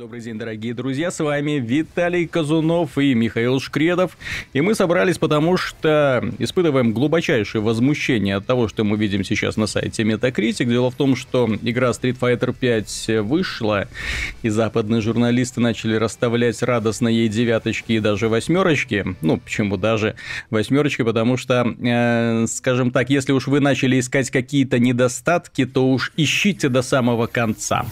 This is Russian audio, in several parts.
Добрый день, дорогие друзья, с вами Виталий Казунов и Михаил Шкредов. И мы собрались, потому что испытываем глубочайшее возмущение от того, что мы видим сейчас на сайте Metacritic. Дело в том, что игра Street Fighter 5 вышла, и западные журналисты начали расставлять радостно ей девяточки и даже восьмерочки. Ну, почему даже восьмерочки? Потому что, э, скажем так, если уж вы начали искать какие-то недостатки, то уж ищите до самого конца.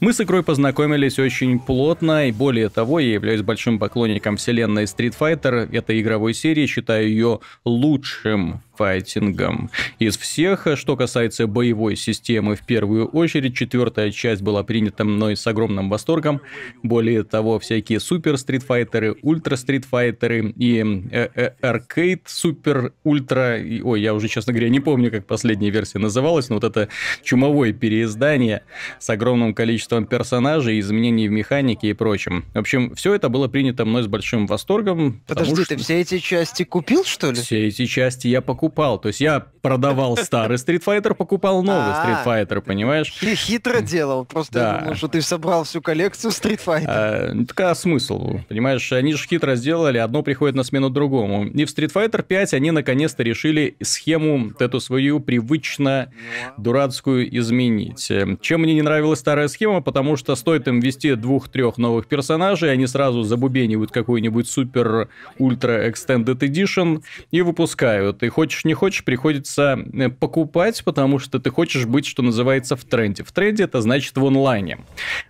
Мы с игрой познакомились очень очень плотно, и более того, я являюсь большим поклонником вселенной Street Fighter, этой игровой серии, считаю ее лучшим файтингом. Из всех, что касается боевой системы, в первую очередь, четвертая часть была принята мной с огромным восторгом. Более того, всякие супер стритфайтеры, ультра стритфайтеры и э, э, аркейд супер ультра, ой, я уже, честно говоря, не помню, как последняя версия называлась, но вот это чумовое переиздание с огромным количеством персонажей, изменений в механике и прочем. В общем, все это было принято мной с большим восторгом. Подожди, что... ты все эти части купил, что ли? Все эти части я покупал покупал. То есть я продавал старый Street Fighter, покупал новый Street Fighter, понимаешь? Ты хитро делал. Просто я думал, что ты собрал всю коллекцию Street Fighter. А, так а смысл? Понимаешь, они же хитро сделали, одно приходит на смену другому. И в Street Fighter 5 они наконец-то решили схему эту свою привычно дурацкую изменить. Чем мне не нравилась старая схема? Потому что стоит им ввести двух-трех новых персонажей, они сразу забубенивают какой-нибудь супер ультра extended edition и выпускают. И хочешь хочешь не хочешь, приходится э, покупать, потому что ты хочешь быть, что называется, в тренде. В тренде это значит в онлайне.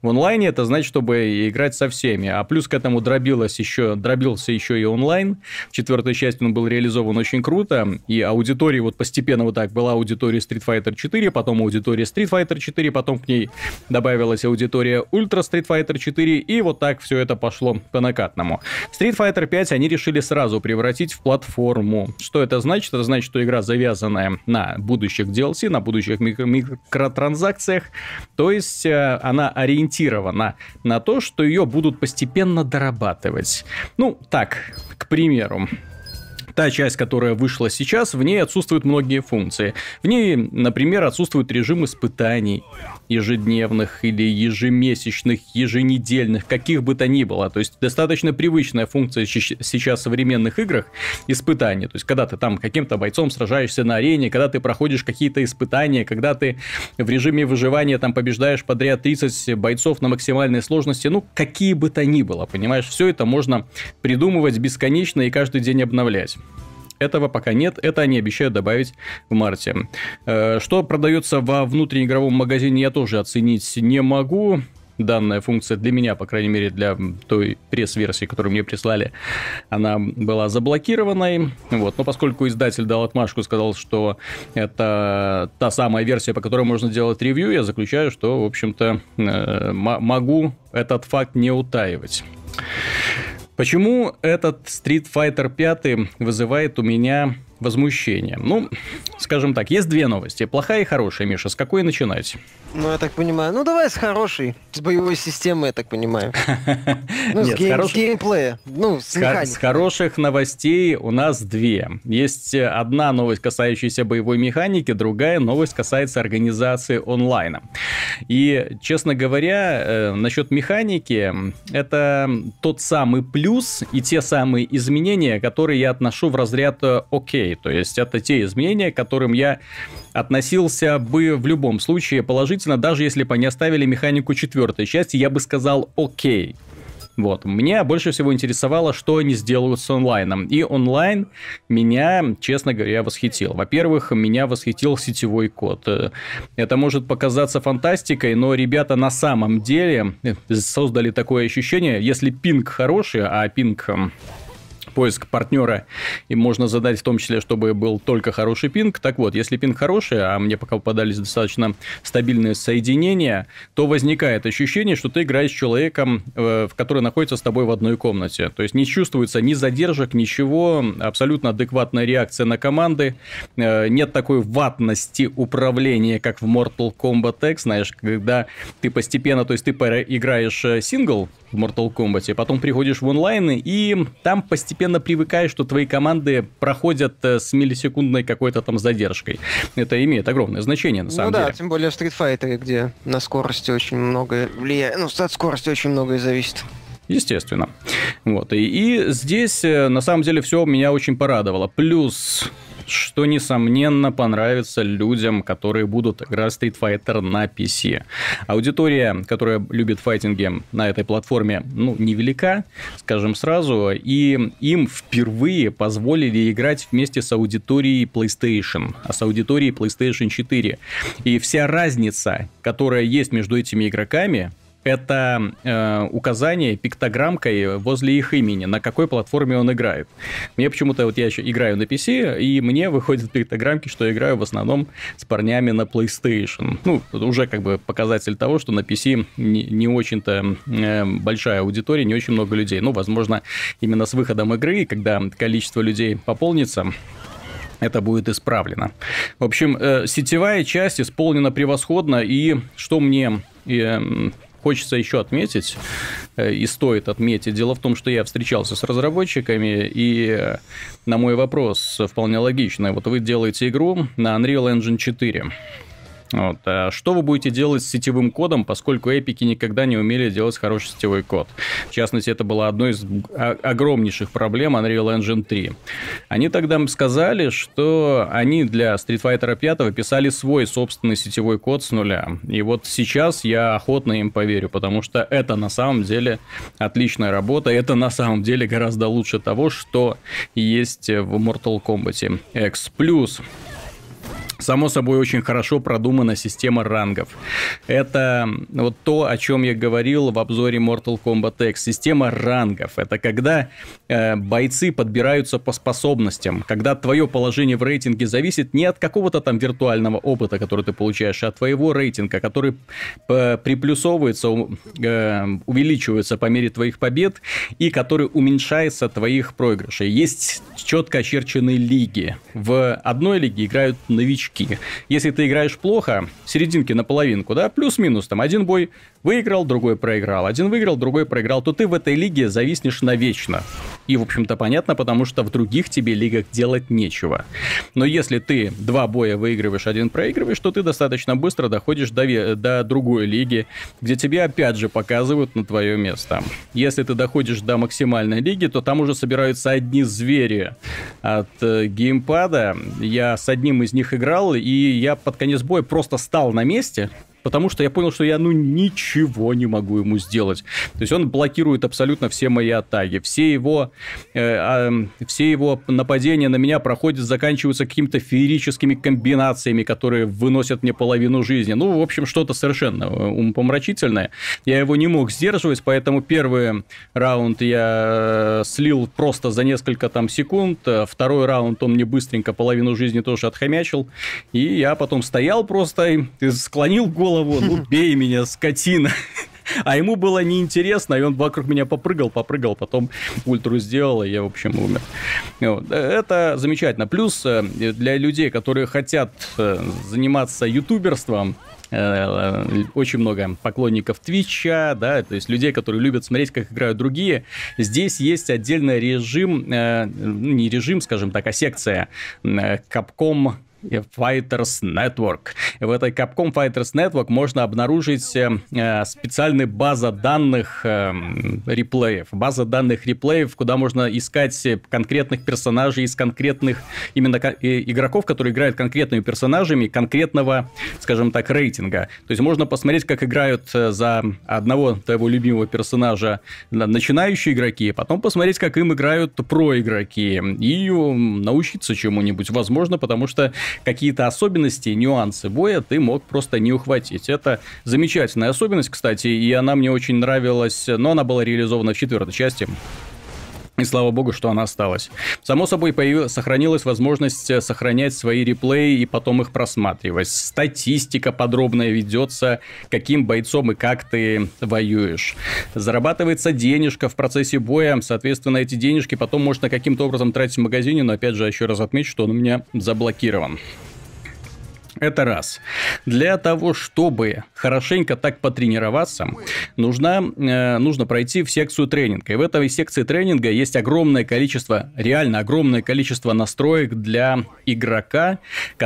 В онлайне это значит, чтобы играть со всеми. А плюс к этому дробилось еще, дробился еще и онлайн. В четвертой части он был реализован очень круто. И аудитория вот постепенно вот так была аудитория Street Fighter 4, потом аудитория Street Fighter 4, потом к ней добавилась аудитория Ultra Street Fighter 4, и вот так все это пошло по накатному. Street Fighter 5 они решили сразу превратить в платформу. Что это значит? Это значит, значит, что игра завязанная на будущих DLC, на будущих микро микротранзакциях. То есть э, она ориентирована на то, что ее будут постепенно дорабатывать. Ну, так, к примеру та часть, которая вышла сейчас, в ней отсутствуют многие функции. В ней, например, отсутствует режим испытаний ежедневных или ежемесячных, еженедельных, каких бы то ни было. То есть достаточно привычная функция сейчас в современных играх испытания. То есть когда ты там каким-то бойцом сражаешься на арене, когда ты проходишь какие-то испытания, когда ты в режиме выживания там побеждаешь подряд 30 бойцов на максимальной сложности, ну какие бы то ни было, понимаешь, все это можно придумывать бесконечно и каждый день обновлять. Этого пока нет, это они обещают добавить в марте. Э, что продается во внутриигровом магазине, я тоже оценить не могу данная функция для меня, по крайней мере, для той пресс-версии, которую мне прислали, она была заблокированной. Вот. Но поскольку издатель дал отмашку, сказал, что это та самая версия, по которой можно делать ревью, я заключаю, что, в общем-то, э, могу этот факт не утаивать. Почему этот Street Fighter 5 вызывает у меня возмущение? Ну, скажем так, есть две новости. Плохая и хорошая, Миша. С какой начинать? Ну, я так понимаю. Ну, давай с хорошей. С боевой системы, я так понимаю. Ну, с геймплея. Ну, с. С хороших новостей у нас две. Есть одна новость, касающаяся боевой механики, другая новость касается организации онлайна. И, честно говоря, э, насчет механики, это тот самый плюс и те самые изменения, которые я отношу в разряд э, окей. То есть, это те изменения, к которым я относился бы в любом случае положительно, даже если бы они оставили механику четвертой части, я бы сказал окей. Вот. Меня больше всего интересовало, что они сделают с онлайном. И онлайн меня, честно говоря, восхитил. Во-первых, меня восхитил сетевой код. Это может показаться фантастикой, но ребята на самом деле создали такое ощущение, если пинг хороший, а пинг поиск партнера, и можно задать в том числе, чтобы был только хороший пинг. Так вот, если пинг хороший, а мне пока попадались достаточно стабильные соединения, то возникает ощущение, что ты играешь с человеком, э, в который находится с тобой в одной комнате. То есть не чувствуется ни задержек, ничего, абсолютно адекватная реакция на команды, э, нет такой ватности управления, как в Mortal Kombat X, знаешь, когда ты постепенно, то есть ты играешь э, сингл в Mortal Kombat, потом приходишь в онлайн, и там постепенно постепенно привыкаешь, что твои команды проходят э, с миллисекундной какой-то там задержкой. Это имеет огромное значение, на самом ну, деле. да, тем более в Street Fighter, где на скорости очень много влияет. Ну, от скорости очень многое зависит. Естественно. Вот. И, и здесь, э, на самом деле, все меня очень порадовало. Плюс что, несомненно, понравится людям, которые будут играть Street Fighter на PC. Аудитория, которая любит файтинги на этой платформе, ну, невелика, скажем сразу, и им впервые позволили играть вместе с аудиторией PlayStation, а с аудиторией PlayStation 4. И вся разница, которая есть между этими игроками, это э, указание пиктограммкой возле их имени, на какой платформе он играет. Мне почему-то, вот я еще играю на PC, и мне выходят пиктограммки, что я играю в основном с парнями на PlayStation. Ну, уже как бы показатель того, что на PC не, не очень-то э, большая аудитория, не очень много людей. Ну, возможно, именно с выходом игры, когда количество людей пополнится, это будет исправлено. В общем, э, сетевая часть исполнена превосходно, и что мне э, хочется еще отметить, э, и стоит отметить, дело в том, что я встречался с разработчиками, и э, на мой вопрос вполне логичный. Вот вы делаете игру на Unreal Engine 4. Вот. А что вы будете делать с сетевым кодом, поскольку эпики никогда не умели делать хороший сетевой код? В частности, это была одной из огромнейших проблем Unreal Engine 3. Они тогда сказали, что они для Street Fighter 5 писали свой собственный сетевой код с нуля. И вот сейчас я охотно им поверю, потому что это на самом деле отличная работа, это на самом деле гораздо лучше того, что есть в Mortal Kombat X. Плюс Само собой, очень хорошо продумана система рангов. Это вот то, о чем я говорил в обзоре Mortal Kombat X. Система рангов. Это когда э, бойцы подбираются по способностям, когда твое положение в рейтинге зависит не от какого-то там виртуального опыта, который ты получаешь, а от твоего рейтинга, который э, приплюсовывается, э, увеличивается по мере твоих побед и который уменьшается твоих проигрышей. Есть четко очерченные лиги. В одной лиге играют новички новички. Если ты играешь плохо, серединки на половинку, да, плюс-минус, там один бой выиграл, другой проиграл, один выиграл, другой проиграл, то ты в этой лиге зависнешь навечно. И, в общем-то, понятно, потому что в других тебе лигах делать нечего. Но если ты два боя выигрываешь, один проигрываешь, то ты достаточно быстро доходишь до, до другой лиги, где тебе опять же показывают на твое место. Если ты доходишь до максимальной лиги, то там уже собираются одни звери от э, геймпада. Я с одним из них играл, и я под конец боя просто стал на месте, потому что я понял, что я, ну, ничего не могу ему сделать. То есть он блокирует абсолютно все мои атаки. Все его, э, э, все его нападения на меня проходят, заканчиваются какими-то феерическими комбинациями, которые выносят мне половину жизни. Ну, в общем, что-то совершенно умопомрачительное. Я его не мог сдерживать, поэтому первый раунд я э, слил просто за несколько там секунд, а второй раунд он мне быстренько половину жизни тоже отхомячил, и я потом стоял просто и склонил голову голову, ну бей меня, скотина. А ему было неинтересно, и он вокруг меня попрыгал, попрыгал, потом ультру сделал, и я, в общем, умер. Вот. Это замечательно. Плюс э, для людей, которые хотят э, заниматься ютуберством, э, очень много поклонников Твича, да, то есть людей, которые любят смотреть, как играют другие. Здесь есть отдельный режим, ну, не режим, скажем так, а секция Capcom Fighters Network. В этой Capcom Fighters Network можно обнаружить э, э, специальный база данных э, реплеев. База данных реплеев, куда можно искать конкретных персонажей из конкретных именно игроков, которые играют конкретными персонажами конкретного, скажем так, рейтинга. То есть можно посмотреть, как играют за одного твоего любимого персонажа начинающие игроки, потом посмотреть, как им играют про игроки и научиться чему-нибудь, возможно, потому что какие-то особенности, нюансы боя ты мог просто не ухватить. Это замечательная особенность, кстати, и она мне очень нравилась, но она была реализована в четвертой части. И слава богу, что она осталась. Само собой, появилась, сохранилась возможность э, сохранять свои реплеи и потом их просматривать. Статистика подробная ведется, каким бойцом и как ты воюешь. Зарабатывается денежка в процессе боя, соответственно, эти денежки потом можно каким-то образом тратить в магазине, но опять же, еще раз отмечу, что он у меня заблокирован. Это раз. Для того, чтобы хорошенько так потренироваться, нужно, э, нужно пройти в секцию тренинга. И в этой секции тренинга есть огромное количество, реально огромное количество настроек для игрока,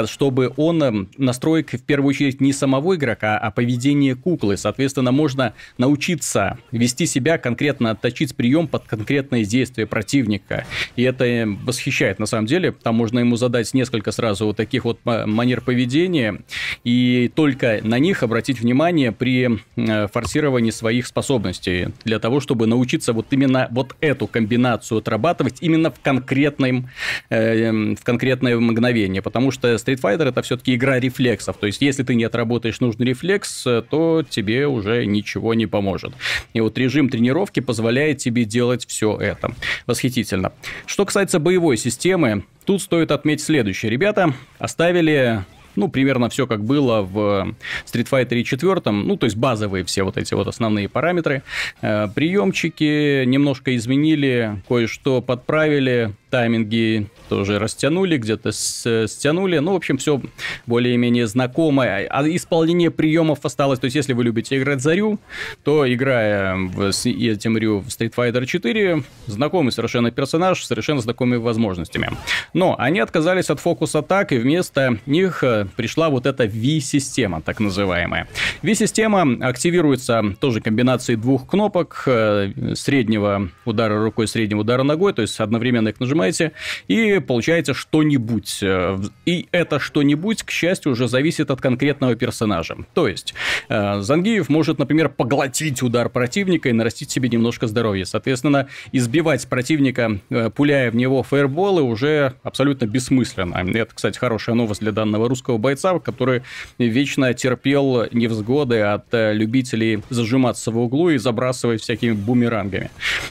чтобы он э, настроек в первую очередь не самого игрока, а поведение куклы. Соответственно, можно научиться вести себя конкретно, отточить прием под конкретное действие противника. И это восхищает на самом деле. Там можно ему задать несколько сразу вот таких вот манер поведения поведения и только на них обратить внимание при э, форсировании своих способностей для того, чтобы научиться вот именно вот эту комбинацию отрабатывать именно в конкретном э, в конкретное мгновение, потому что Street Fighter это все-таки игра рефлексов, то есть если ты не отработаешь нужный рефлекс, то тебе уже ничего не поможет. И вот режим тренировки позволяет тебе делать все это. Восхитительно. Что касается боевой системы, тут стоит отметить следующее. Ребята оставили ну, примерно все как было в Street Fighter 4, ну, то есть базовые все вот эти вот основные параметры. Э, приемчики немножко изменили, кое-что подправили, тайминги тоже растянули, где-то стянули. Ну, в общем, все более-менее знакомое. А исполнение приемов осталось. То есть, если вы любите играть за Рю, то, играя в этим Рю в Street Fighter 4, знакомый совершенно персонаж, совершенно знакомыми возможностями. Но они отказались от фокус-атак, и вместо них э, пришла вот эта V-система, так называемая. V-система активируется тоже комбинацией двух кнопок, э, среднего удара рукой, среднего удара ногой, то есть одновременно их нажимаете нажимаете, и получаете что-нибудь. Э, и это что-нибудь, к счастью, уже зависит от конкретного персонажа. То есть, э, Зангиев может, например, поглотить удар противника и нарастить себе немножко здоровья. Соответственно, избивать противника, э, пуляя в него фаерболы, уже абсолютно бессмысленно. Это, кстати, хорошая новость для данного русского бойца, который вечно терпел невзгоды от любителей зажиматься в углу и забрасывать всякими бумерангами.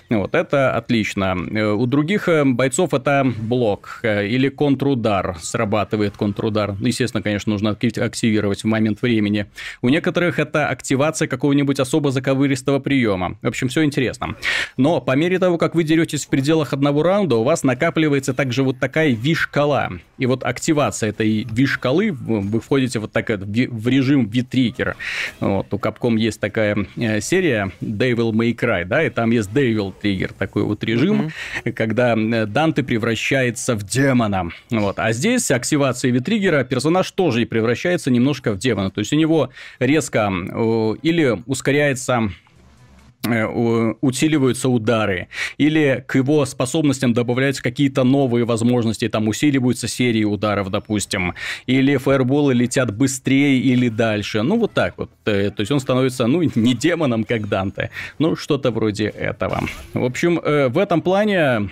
Вот, это отлично. У других бойцов это блок э, или контрудар, срабатывает контрудар. Естественно, конечно, нужно активировать в момент времени. У некоторых это активация какого-нибудь особо заковыристого приема. В общем, все интересно. Но по мере того, как вы деретесь в пределах одного раунда, у вас накапливается также вот такая ви-шкала. И вот активация этой ви-шкалы, вы входите вот так в режим ви-триггера. Вот, у Capcom есть такая э, серия Devil May Cry, да, и там есть Devil Trigger, такой вот режим, mm-hmm. когда э, дан Данте превращается в демона. Вот. А здесь активация Витригера персонаж тоже и превращается немножко в демона. То есть у него резко э, или ускоряется усиливаются удары, или к его способностям добавляются какие-то новые возможности, там усиливаются серии ударов, допустим, или фаерболы летят быстрее или дальше, ну вот так вот, э, то есть он становится, ну, не демоном, как Данте, ну, что-то вроде этого. В общем, э, в этом плане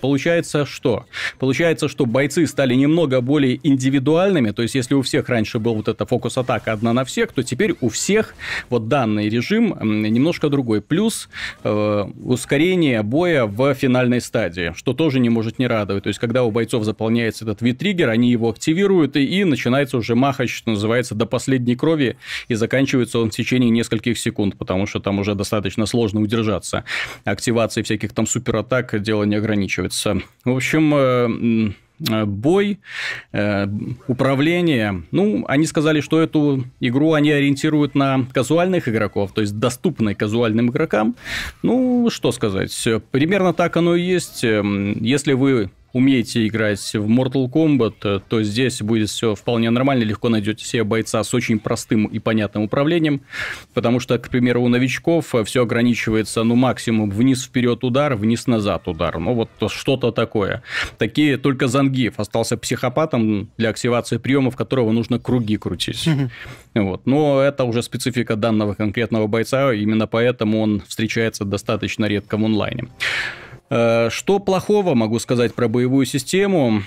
получается что? Получается, что бойцы стали немного более индивидуальными, то есть если у всех раньше был вот эта фокус-атака одна на всех, то теперь у всех вот данный режим немножко другой. Плюс э, ускорение боя в финальной стадии, что тоже не может не радовать. То есть, когда у бойцов заполняется этот витригер, они его активируют, и, и начинается уже махач, что называется, до последней крови, и заканчивается он в течение нескольких секунд, потому что там уже достаточно сложно удержаться. Активации всяких там суператак дело не ограничивается. В общем, Э, бой, э, управление. Ну, они сказали, что эту игру они ориентируют на казуальных игроков, то есть доступной казуальным игрокам. Ну, что сказать, примерно так оно и есть. Эм, если вы умеете играть в Mortal Kombat, то здесь будет все вполне нормально, легко найдете себе бойца с очень простым и понятным управлением, потому что, к примеру, у новичков все ограничивается, ну, максимум вниз-вперед удар, вниз-назад удар, ну, вот что-то такое. Такие только Зангиев остался психопатом для активации приемов, которого нужно круги крутить. Вот. Но это уже специфика данного конкретного бойца, именно поэтому он встречается достаточно редко в онлайне. Э, что плохого могу сказать про боевую систему?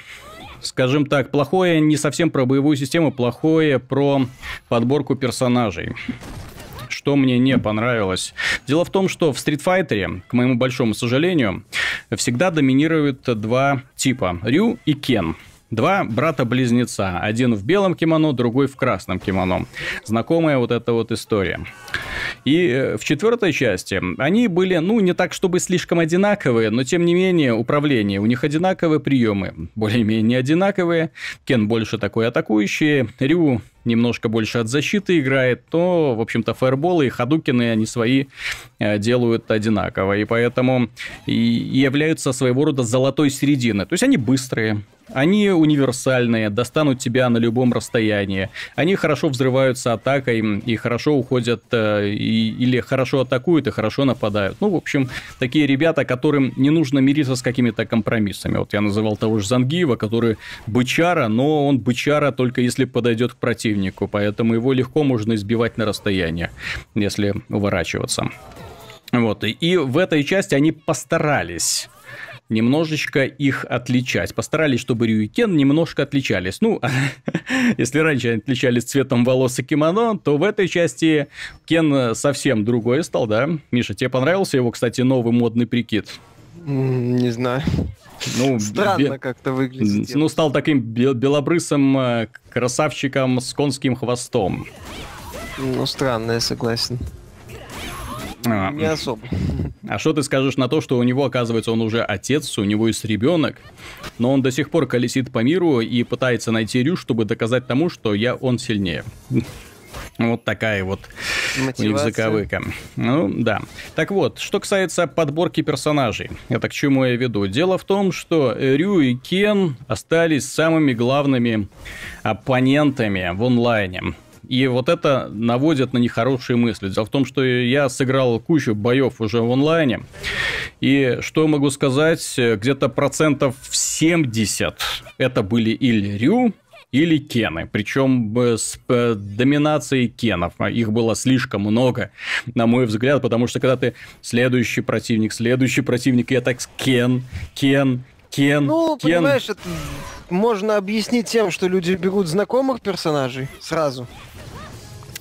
Скажем так, плохое не совсем про боевую систему, плохое про подборку персонажей что мне не понравилось. Дело в том, что в Street Fighter, к моему большому сожалению, всегда доминируют два типа – Рю и Кен. Два брата-близнеца. Один в белом кимоно, другой в красном кимоно. Знакомая вот эта вот история. И э, в четвертой части они были, ну, не так, чтобы слишком одинаковые, но тем не менее управление. У них одинаковые приемы, более-менее одинаковые. Кен больше такой атакующий, Рю немножко больше от защиты играет, то, в общем-то, фаерболы и хадукины, они свои э, делают одинаково. И поэтому и являются своего рода золотой серединой. То есть они быстрые, они универсальные, достанут тебя на любом расстоянии. Они хорошо взрываются атакой и хорошо уходят, э, и, или хорошо атакуют и хорошо нападают. Ну, в общем, такие ребята, которым не нужно мириться с какими-то компромиссами. Вот я называл того же Зангиева, который бычара, но он бычара только если подойдет к противнику, поэтому его легко можно избивать на расстоянии, если уворачиваться. Вот, и в этой части они постарались немножечко их отличать. Постарались, чтобы Рю и Кен немножко отличались. Ну, если раньше они отличались цветом волос и кимоно, то в этой части Кен совсем другой стал, да? Миша, тебе понравился его, кстати, новый модный прикид? Не знаю. Ну, Странно бе... как-то выглядит. Ну, стал таким белобрысым э, красавчиком с конским хвостом. Ну, странно, я согласен. А, не особо. А что ты скажешь на то, что у него, оказывается, он уже отец, у него есть ребенок, но он до сих пор колесит по миру и пытается найти Рю, чтобы доказать тому, что я он сильнее. Вот такая вот Мотивация. у них заковыка. Ну, да. Так вот, что касается подборки персонажей. Это к чему я веду? Дело в том, что Рю и Кен остались самыми главными оппонентами в онлайне. И вот это наводит на нехорошие мысли. Дело в том, что я сыграл кучу боев уже в онлайне. И что могу сказать, где-то процентов 70 это или Ильрю, или Кены. Причем с доминацией Кенов. Их было слишком много, на мой взгляд, потому что когда ты следующий противник, следующий противник, я так Кен, Кен, Кен, Ну, Кен. понимаешь, это можно объяснить тем, что люди берут знакомых персонажей сразу.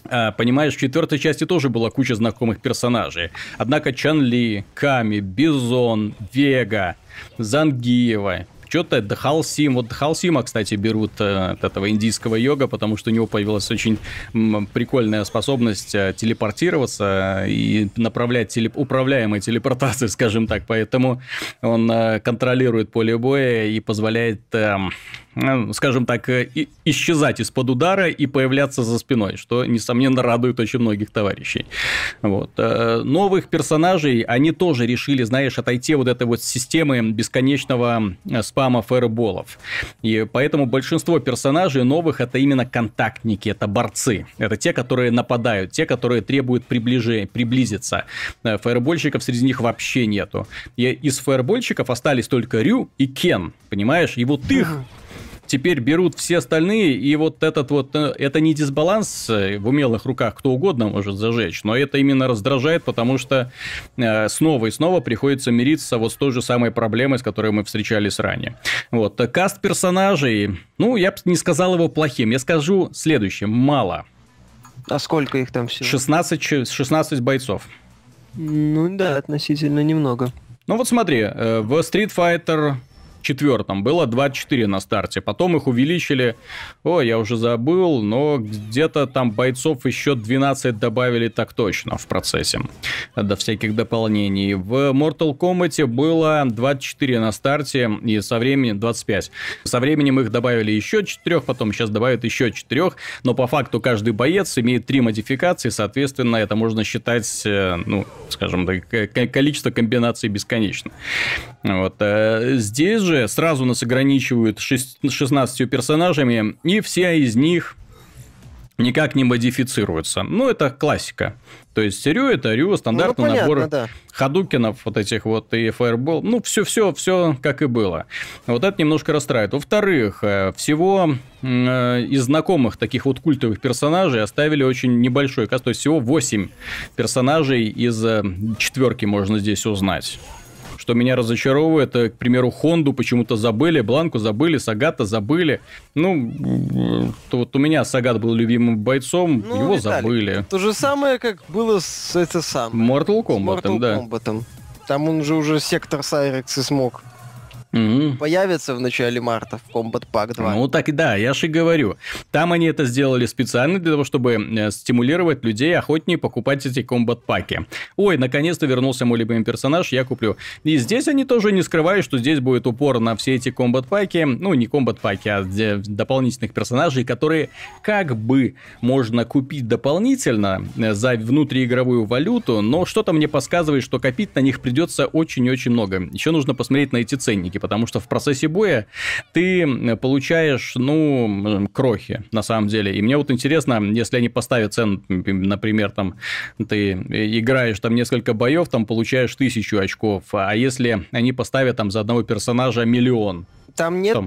А, понимаешь, в четвертой части тоже была куча знакомых персонажей. Однако Чан Ли, Ками, Бизон, Вега, Зангиева, что-то Дхалсим. Вот Дхалсима, кстати, берут э, от этого индийского йога, потому что у него появилась очень прикольная способность э, телепортироваться и направлять телеп... управляемой телепортацией, скажем так. Поэтому он э, контролирует поле боя и позволяет эм, скажем так, э, исчезать из-под удара и появляться за спиной, что, несомненно, радует очень многих товарищей. Вот. Э, новых персонажей они тоже решили, знаешь, отойти вот этой вот системы бесконечного спама фаерболов. И поэтому большинство персонажей новых это именно контактники, это борцы. Это те, которые нападают, те, которые требуют приближения, приблизиться. Фаербольщиков среди них вообще нету. И из фаербольщиков остались только Рю и Кен, понимаешь? И вот их теперь берут все остальные, и вот этот вот, э, это не дисбаланс э, в умелых руках, кто угодно может зажечь, но это именно раздражает, потому что э, снова и снова приходится мириться вот с той же самой проблемой, с которой мы встречались ранее. Вот, каст персонажей, ну, я бы не сказал его плохим, я скажу следующее, мало. А сколько их там всего? 16, 16 бойцов. Ну да, относительно немного. Ну вот смотри, в Street Fighter четвертом было 24 на старте. Потом их увеличили, о, я уже забыл, но где-то там бойцов еще 12 добавили так точно в процессе. До всяких дополнений. В Mortal Kombat было 24 на старте и со временем 25. Со временем их добавили еще 4, потом сейчас добавят еще 4, но по факту каждый боец имеет 3 модификации, соответственно, это можно считать, э, ну, скажем так, количество комбинаций бесконечно. Вот. Э, здесь же сразу нас ограничивают 16 персонажами, и все из них никак не модифицируются. Ну, это классика. То есть Рю это Рю, стандартный ну, понятно, набор да. Хадукинов, вот этих вот и Фаербол. Ну, все, все, как и было. Вот это немножко расстраивает. Во-вторых, э, всего э, из знакомых таких вот культовых персонажей оставили очень небольшой каст. То есть всего 8 персонажей из четверки можно здесь узнать что меня разочаровывает. К примеру, Хонду почему-то забыли, Бланку забыли, Сагата забыли. Ну, то вот у меня Сагат был любимым бойцом, ну, его Виталий, забыли. То же самое, как было с это сам. Mortal Kombat, Mortal да. Kombat. Там он же уже сектор Сайрекс и смог угу. появится в начале марта в Combat Pack 2. Ну так и да, я же и говорю. Там они это сделали специально для того, чтобы э, стимулировать людей охотнее покупать эти Combat паки. Ой, наконец-то вернулся мой любимый персонаж, я куплю. И здесь они тоже не скрывают, что здесь будет упор на все эти Combat паки. Ну, не Combat паки, а дополнительных персонажей, которые как бы можно купить дополнительно э, за внутриигровую валюту, но что-то мне подсказывает, что копить на них придется очень-очень много. Еще нужно посмотреть на эти ценники, потому что в процессе боя ты получаешь, ну, крохи, на самом деле. И мне вот интересно, если они поставят цену, например, там, ты играешь там несколько боев, там получаешь тысячу очков, а если они поставят там за одного персонажа миллион, там нет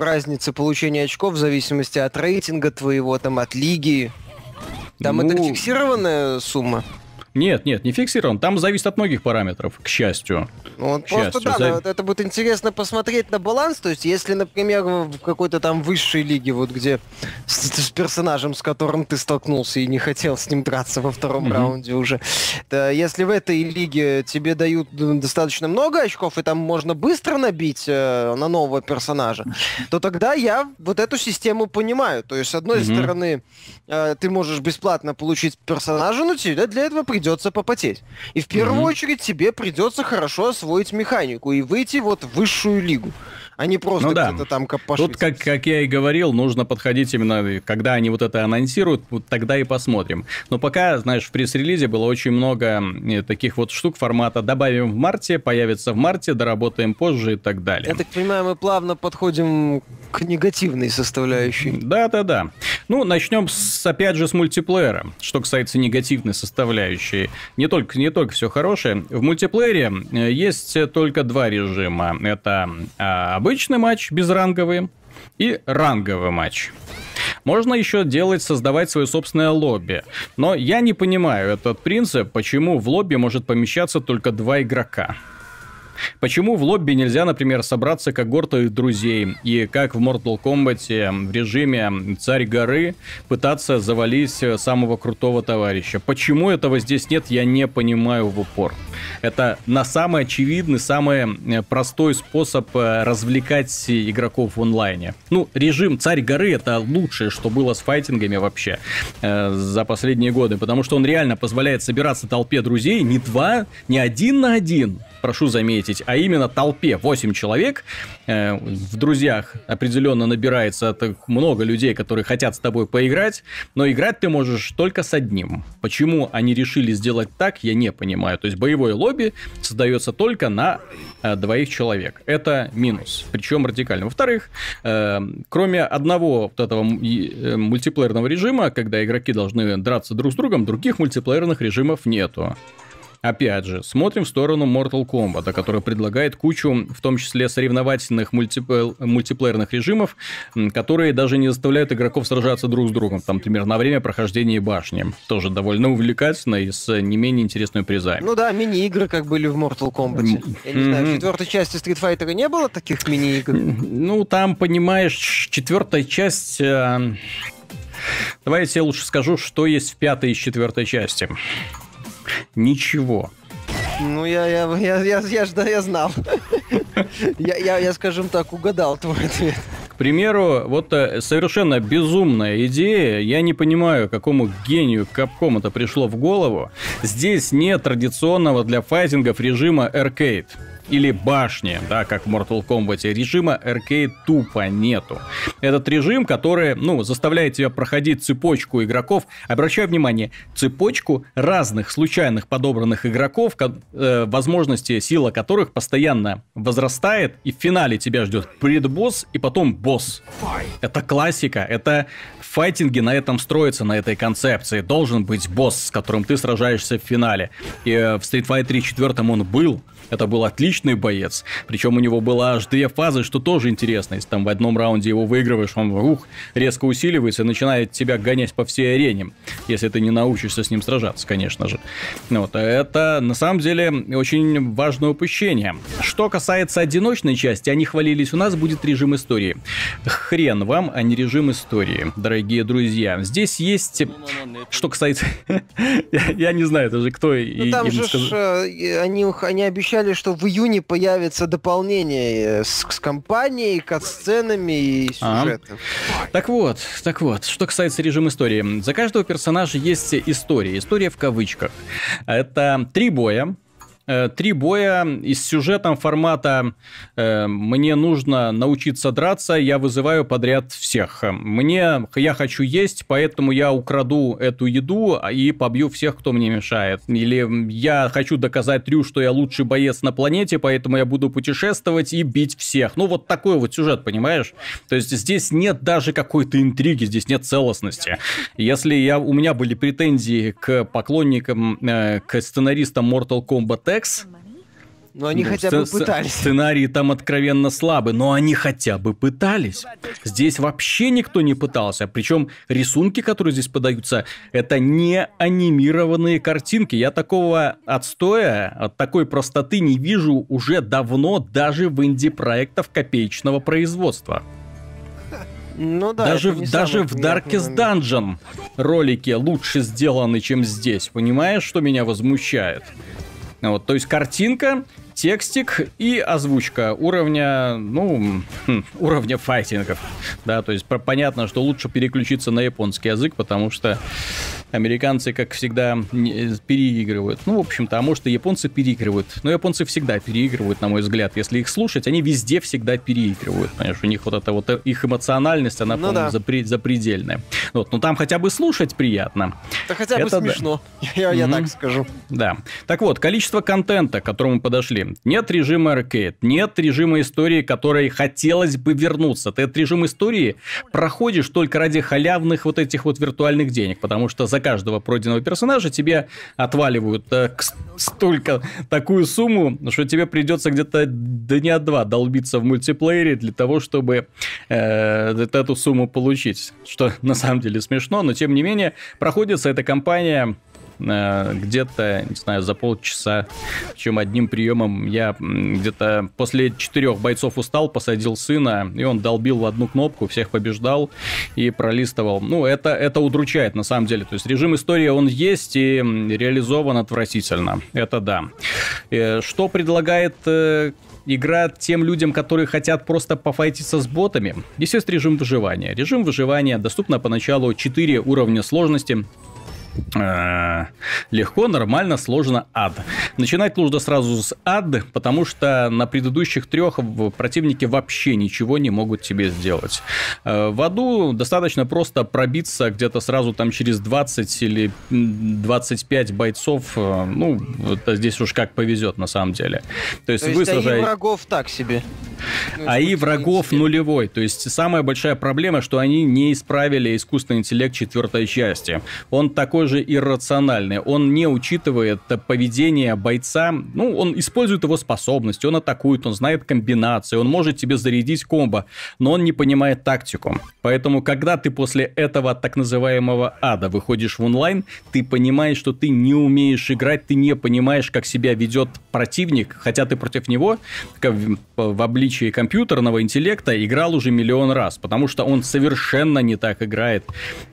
разницы получения очков в зависимости от рейтинга твоего, там, от лиги. Там ну... это фиксированная сумма? Нет, нет, не фиксирован. Там зависит от многих параметров, к счастью. Ну, вот просто счастью. да, Зав... это будет интересно посмотреть на баланс. То есть, если, например, в какой-то там высшей лиге, вот где с, с персонажем, с которым ты столкнулся и не хотел с ним драться во втором mm-hmm. раунде уже, то если в этой лиге тебе дают достаточно много очков, и там можно быстро набить э, на нового персонажа, то тогда я вот эту систему понимаю. То есть, с одной mm-hmm. стороны, э, ты можешь бесплатно получить персонажа, но тебе для этого придется придется попотеть. И в первую mm-hmm. очередь тебе придется хорошо освоить механику и выйти вот в высшую лигу а не просто ну, да. там копошить. Тут, как, как я и говорил, нужно подходить именно, когда они вот это анонсируют, вот тогда и посмотрим. Но пока, знаешь, в пресс-релизе было очень много э, таких вот штук формата «добавим в марте», «появится в марте», «доработаем позже» и так далее. Я так понимаю, мы плавно подходим к негативной составляющей. Да-да-да. Ну, начнем, с, опять же, с мультиплеера. Что касается негативной составляющей. Не только, не только все хорошее. В мультиплеере э, есть только два режима. Это а, обычный матч безранговый и ранговый матч. Можно еще делать, создавать свое собственное лобби. Но я не понимаю этот принцип, почему в лобби может помещаться только два игрока. Почему в лобби нельзя, например, собраться когортой друзей и как в Mortal Kombat в режиме Царь горы пытаться завалить самого крутого товарища? Почему этого здесь нет, я не понимаю в упор. Это на самый очевидный, самый э, простой способ э, развлекать игроков в онлайне. Ну, режим Царь горы это лучшее, что было с файтингами вообще э, за последние годы, потому что он реально позволяет собираться толпе друзей не два, не один на один, прошу заметить, а именно толпе 8 человек. Э, в друзьях определенно набирается так много людей, которые хотят с тобой поиграть, но играть ты можешь только с одним. Почему они решили сделать так, я не понимаю. То есть боевое лобби создается только на э, двоих человек. Это минус, причем радикально. Во-вторых, э, кроме одного вот этого э, мультиплеерного режима, когда игроки должны драться друг с другом, других мультиплеерных режимов нету. Опять же, смотрим в сторону Mortal Kombat, который предлагает кучу, в том числе соревновательных мультипл... мультиплеерных режимов, которые даже не заставляют игроков сражаться друг с другом. Там, например, на время прохождения башни. Тоже довольно увлекательно и с не менее интересными призами. Ну да, мини-игры как были в Mortal Kombat. Я не знаю, в четвертой части Street Fighter не было таких мини-игр? Ну, там, понимаешь, четвертая часть... Э, давай я тебе лучше скажу, что есть в пятой и четвертой части. Ничего. Ну, я, я, я, я, я, я, я знал. я, я, я, скажем так, угадал твой ответ. К примеру, вот э, совершенно безумная идея, я не понимаю, какому гению Capcom это пришло в голову. Здесь нет традиционного для файтингов режима Arcade или башни, да, как в Mortal Kombat, режима Arcade тупо нету. Этот режим, который, ну, заставляет тебя проходить цепочку игроков, обращаю внимание, цепочку разных случайных подобранных игроков, э, возможности сила которых постоянно возрастает, и в финале тебя ждет предбосс и потом босс. Это классика, это файтинги на этом строятся, на этой концепции. Должен быть босс, с которым ты сражаешься в финале. И э, в Street Fighter 4 он был, это был отличный боец. Причем у него было аж две фазы, что тоже интересно. Если там в одном раунде его выигрываешь, он ух, резко усиливается и начинает тебя гонять по всей арене. Если ты не научишься с ним сражаться, конечно же. Вот. Это на самом деле очень важное упущение. Что касается одиночной части, они хвалились, у нас будет режим истории. Хрен вам, а не режим истории, дорогие друзья. Здесь есть... Что касается... я, не знаю даже, кто... Ну, там же они, они обещали что в июне появится дополнение э, с, с компанией, кат-сценами и сюжетом. А. Так вот, так вот, что касается режима истории. За каждого персонажа есть история. История в кавычках. Это три боя, Э, три боя и с сюжетом формата э, «мне нужно научиться драться, я вызываю подряд всех». Мне, я хочу есть, поэтому я украду эту еду и побью всех, кто мне мешает. Или я хочу доказать Трю, что я лучший боец на планете, поэтому я буду путешествовать и бить всех. Ну, вот такой вот сюжет, понимаешь? То есть здесь нет даже какой-то интриги, здесь нет целостности. Если я, у меня были претензии к поклонникам, э, к сценаристам Mortal Kombat X. Но они ну, хотя бы пытались. Сценарии там откровенно слабы, но они хотя бы пытались. Здесь вообще никто не пытался. Причем рисунки, которые здесь подаются, это не анимированные картинки. Я такого отстоя, от такой простоты не вижу уже давно даже в инди-проектах копеечного производства. Ну да, даже, даже в Darkest Dungeon ролики лучше сделаны, чем здесь. Понимаешь, что меня возмущает? Вот, то есть картинка текстик и озвучка уровня, ну, хм, уровня файтингов. Да, то есть понятно, что лучше переключиться на японский язык, потому что американцы, как всегда, переигрывают. Ну, в общем-то, а может и японцы переигрывают. Но японцы всегда переигрывают, на мой взгляд. Если их слушать, они везде всегда переигрывают. Понимаешь, у них вот эта вот их эмоциональность, она, ну, по-моему, да. запре- запредельная. Вот, но там хотя бы слушать приятно. Да хотя бы Это смешно, да. я, я mm-hmm. так скажу. Да. Так вот, количество контента, к которому подошли. Нет режима аркейд, нет режима истории, которой хотелось бы вернуться. Ты этот режим истории проходишь только ради халявных вот этих вот виртуальных денег, потому что за каждого пройденного персонажа тебе отваливают э, столько, такую сумму, что тебе придется где-то дня два долбиться в мультиплеере для того, чтобы э, эту сумму получить. Что на самом деле смешно, но тем не менее проходится эта кампания где-то, не знаю, за полчаса, чем одним приемом я где-то после четырех бойцов устал, посадил сына, и он долбил в одну кнопку, всех побеждал и пролистывал. Ну, это, это удручает на самом деле. То есть режим истории, он есть и реализован отвратительно. Это да. Э, что предлагает э, игра тем людям, которые хотят просто пофайтиться с ботами. Здесь есть режим выживания. Режим выживания доступно поначалу 4 уровня сложности. Э, легко, нормально, сложно, ад. Начинать нужно сразу с ад, потому что на предыдущих трех противники вообще ничего не могут тебе сделать. Э, в аду достаточно просто пробиться где-то сразу там через 20 или 25 бойцов. Э, ну, это здесь уж как повезет на самом деле. То есть, То есть вы сражаете... врагов так себе. Ну, а и врагов нулевой. То есть самая большая проблема, что они не исправили искусственный интеллект четвертой части. Он такой такой же иррациональный. Он не учитывает поведение бойца. Ну, он использует его способности, он атакует, он знает комбинации, он может тебе зарядить комбо, но он не понимает тактику. Поэтому, когда ты после этого так называемого ада выходишь в онлайн, ты понимаешь, что ты не умеешь играть, ты не понимаешь, как себя ведет противник, хотя ты против него в, обличии компьютерного интеллекта играл уже миллион раз, потому что он совершенно не так играет,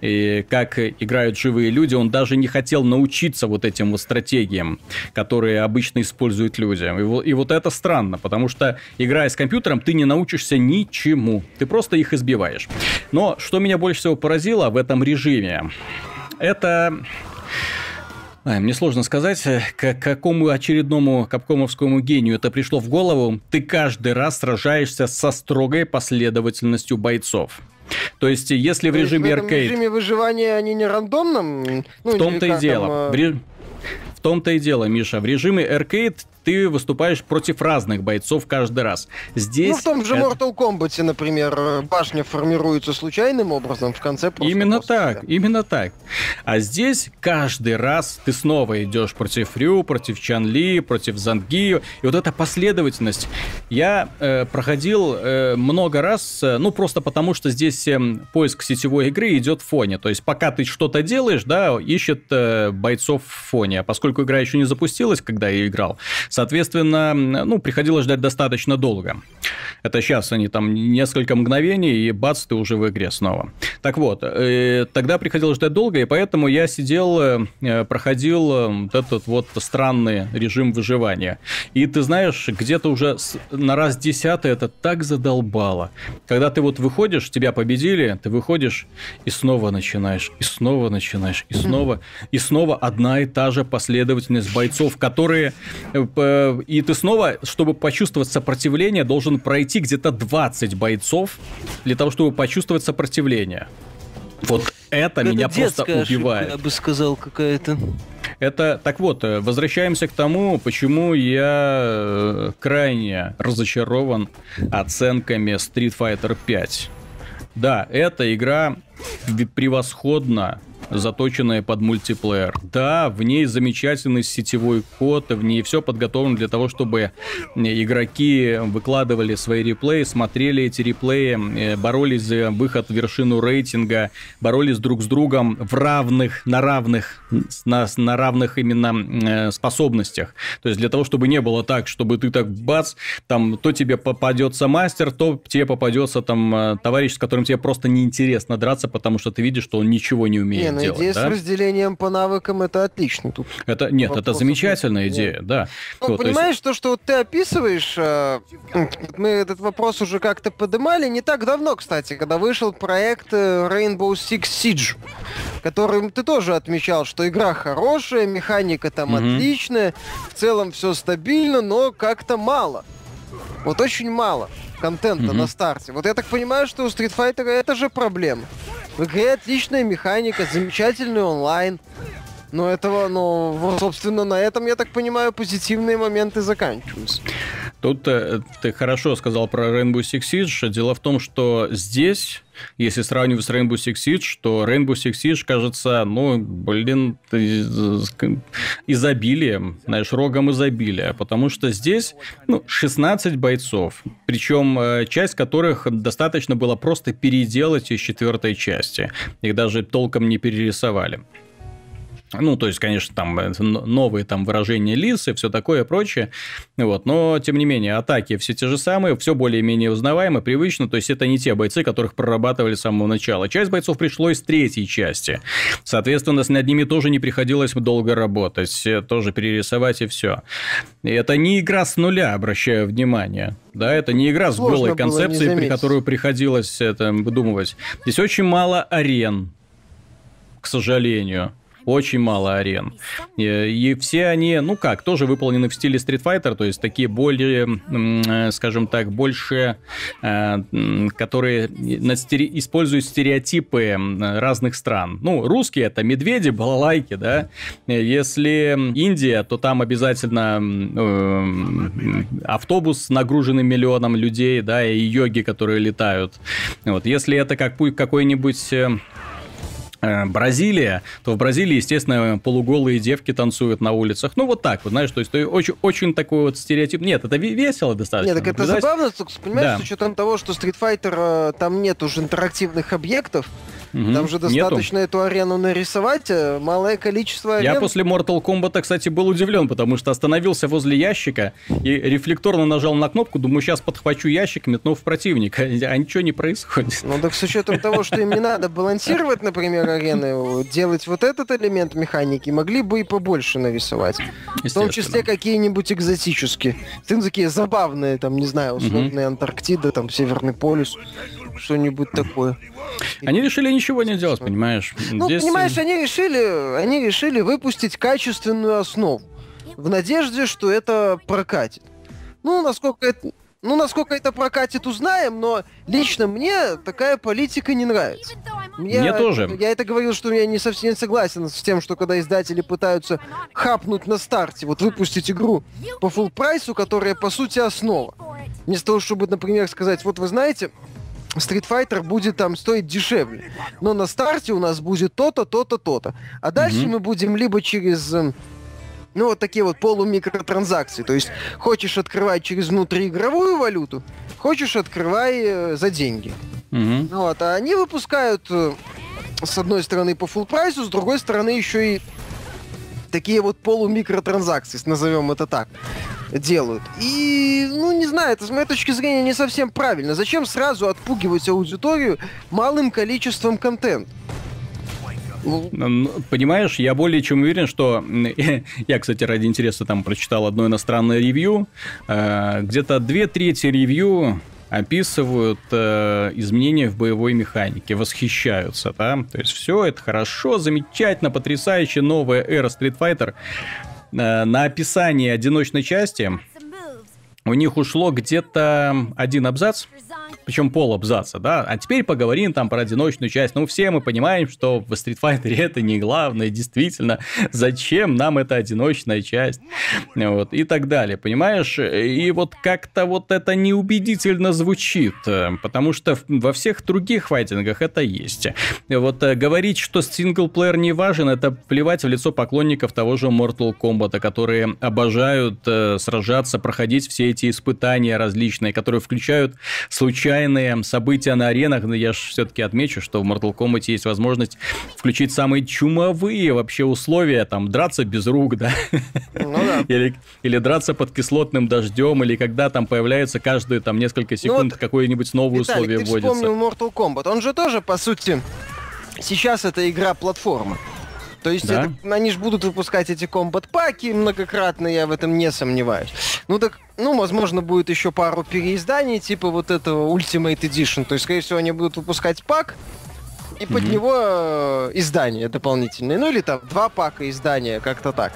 и как играют живые люди, он даже не хотел научиться вот этим вот стратегиям, которые обычно используют люди. И, и вот это странно, потому что играя с компьютером, ты не научишься ничему. Ты просто их избиваешь. Но что меня больше всего поразило в этом режиме, это... Мне сложно сказать, к какому очередному капкомовскому гению это пришло в голову. Ты каждый раз сражаешься со строгой последовательностью бойцов. То есть, если в режиме аркейд... В режиме выживания они не рандомным? Ну, в том-то и дело. Там, э, В том-то и дело, Миша. В режиме Arcade ты выступаешь против разных бойцов каждый раз. Здесь... Ну, в том же. Mortal Kombat, например, башня формируется случайным образом, в конце просто... Именно так, себя. именно так. А здесь каждый раз ты снова идешь против Рю, против Чан Ли, против Зангию. И вот эта последовательность. Я э, проходил э, много раз, э, ну, просто потому что здесь э, поиск сетевой игры идет в фоне. То есть, пока ты что-то делаешь, да, ищет э, бойцов в фоне. А поскольку игра еще не запустилась, когда я играл, Соответственно, ну, приходилось ждать достаточно долго. Это сейчас они там несколько мгновений, и бац, ты уже в игре снова. Так вот, э, тогда приходилось ждать долго, и поэтому я сидел, э, проходил э, вот этот вот странный режим выживания. И ты знаешь, где-то уже на раз десятый это так задолбало. Когда ты вот выходишь, тебя победили, ты выходишь и снова начинаешь, и снова начинаешь, и снова, и снова одна и та же последовательность бойцов, которые... И ты снова, чтобы почувствовать сопротивление, должен пройти где-то 20 бойцов для того, чтобы почувствовать сопротивление. Вот это, это меня просто убивает. Ошибка, я бы сказал, какая-то. Это так вот, э, возвращаемся к тому, почему я э, крайне разочарован оценками Street Fighter 5. Да, эта игра превосходно заточенная под мультиплеер. Да, в ней замечательный сетевой код, в ней все подготовлено для того, чтобы игроки выкладывали свои реплеи, смотрели эти реплеи, э, боролись за выход в вершину рейтинга, боролись друг с другом в равных, на равных, на, на равных именно э, способностях. То есть для того, чтобы не было так, чтобы ты так бац, там то тебе попадется мастер, то тебе попадется там э, товарищ, с которым тебе просто неинтересно драться, потому что ты видишь, что он ничего не умеет. Не, ну, делать. Идея да? с разделением по навыкам это отлично. Тут это нет, это замечательная нет. идея, да. Ну, вот, понимаешь, есть... то, что вот ты описываешь, э, мы этот вопрос уже как-то поднимали не так давно, кстати, когда вышел проект э, Rainbow Six Siege, который ты тоже отмечал, что игра хорошая, механика там угу. отличная, в целом все стабильно, но как-то мало. Вот очень мало контента mm-hmm. на старте. Вот я так понимаю, что у Street Fighter это же проблема. В игре отличная механика, замечательный онлайн. Но этого, ну, собственно, на этом, я так понимаю, позитивные моменты заканчиваются. Тут э, ты хорошо сказал про Rainbow Six Siege. Дело в том, что здесь, если сравнивать с Rainbow Six Siege, то Rainbow Six Siege кажется, ну, блин, изобилием, знаешь, рогом изобилия. Потому что здесь, ну, 16 бойцов. Причем э, часть которых достаточно было просто переделать из четвертой части. Их даже толком не перерисовали. Ну, то есть, конечно, там э, новые там выражения лиц и все такое прочее. Вот. Но, тем не менее, атаки все те же самые, все более-менее узнаваемо, привычно. То есть, это не те бойцы, которых прорабатывали с самого начала. Часть бойцов пришло из третьей части. Соответственно, над ними тоже не приходилось долго работать. Э, тоже перерисовать и все. И это не игра с нуля, обращаю внимание. Да, это не игра с Сложно голой концепцией, при которую приходилось это выдумывать. Здесь очень мало арен, к сожалению очень мало арен. И, и все они, ну как, тоже выполнены в стиле Street Fighter, то есть такие более, э, скажем так, больше, э, которые используют стереотипы разных стран. Ну, русские это медведи, балалайки, да. Если Индия, то там обязательно э, автобус нагруженный миллионом людей, да, и йоги, которые летают. Вот. Если это как какой-нибудь Э, Бразилия, то в Бразилии, естественно, полуголые девки танцуют на улицах. Ну, вот так вот, знаешь, то есть очень, очень такой вот стереотип. Нет, это весело достаточно. Нет, так это забавно, понимаешь, да. с учетом того, что Street Fighter, э, там нет уже интерактивных объектов, Угу. Там же достаточно Нету. эту арену нарисовать, э, малое количество арен. Я после Mortal Kombat, кстати, был удивлен, потому что остановился возле ящика и рефлекторно нажал на кнопку, думаю, сейчас подхвачу ящик, метну в противника, а ничего не происходит. Ну так с учетом того, что им не надо балансировать, например, арены, делать вот этот элемент механики, могли бы и побольше нарисовать. В том числе какие-нибудь экзотические. Ты такие забавные, там, не знаю, условные угу. Антарктида, там, Северный полюс что-нибудь такое. Они решили ничего не делать, понимаешь? Ну, Здесь... понимаешь, они решили, они решили выпустить качественную основу в надежде, что это прокатит. Ну, насколько это... Ну, насколько это прокатит, узнаем, но лично мне такая политика не нравится. Я, мне тоже. Я это говорил, что я не совсем не согласен с тем, что когда издатели пытаются хапнуть на старте, вот выпустить игру по full прайсу, которая по сути основа. Вместо того, чтобы, например, сказать, вот вы знаете, Street Fighter будет там стоить дешевле. Но на старте у нас будет то-то, то-то, то-то. А дальше mm-hmm. мы будем либо через эм, ну, вот такие вот полумикротранзакции. То есть, хочешь открывать через внутриигровую валюту, хочешь открывай э, за деньги. Mm-hmm. Вот, а они выпускают э, с одной стороны по full прайсу, с другой стороны еще и такие вот полумикротранзакции, назовем это так, делают. И, ну, не знаю, это с моей точки зрения не совсем правильно. Зачем сразу отпугивать аудиторию малым количеством контента? Ну, понимаешь, я более чем уверен, что... Я, кстати, ради интереса там прочитал одно иностранное ревью. Э, где-то две трети ревью описывают э, изменения в боевой механике, восхищаются, да, то есть все это хорошо, замечательно, потрясающе, новая эра Street Fighter. Э, на описание одиночной части у них ушло где-то один абзац, причем пол абзаца, да. А теперь поговорим там про одиночную часть. Ну, все мы понимаем, что в Street Fighter это не главное, действительно. Зачем нам эта одиночная часть? Вот, и так далее, понимаешь? И вот как-то вот это неубедительно звучит, потому что во всех других файтингах это есть. Вот э, говорить, что синглплеер не важен, это плевать в лицо поклонников того же Mortal Kombat, которые обожают э, сражаться, проходить все эти испытания различные, которые включают случайные события на аренах. Но я же все-таки отмечу, что в Mortal Kombat есть возможность включить самые чумовые вообще условия, там, драться без рук, да? Ну, да. Или, или драться под кислотным дождем, или когда там появляется каждые там несколько ну секунд ну, вот, какое-нибудь новое Виталик, условие ты вводится. вспомнил Mortal Kombat. Он же тоже, по сути, сейчас это игра-платформа. То есть да? это, они же будут выпускать эти комбат-паки многократно, я в этом не сомневаюсь. Ну так, ну, возможно, будет еще пару переизданий, типа вот этого Ultimate Edition. То есть, скорее всего, они будут выпускать пак, и под mm-hmm. него э, издание дополнительное. Ну или там два пака издания, как-то так.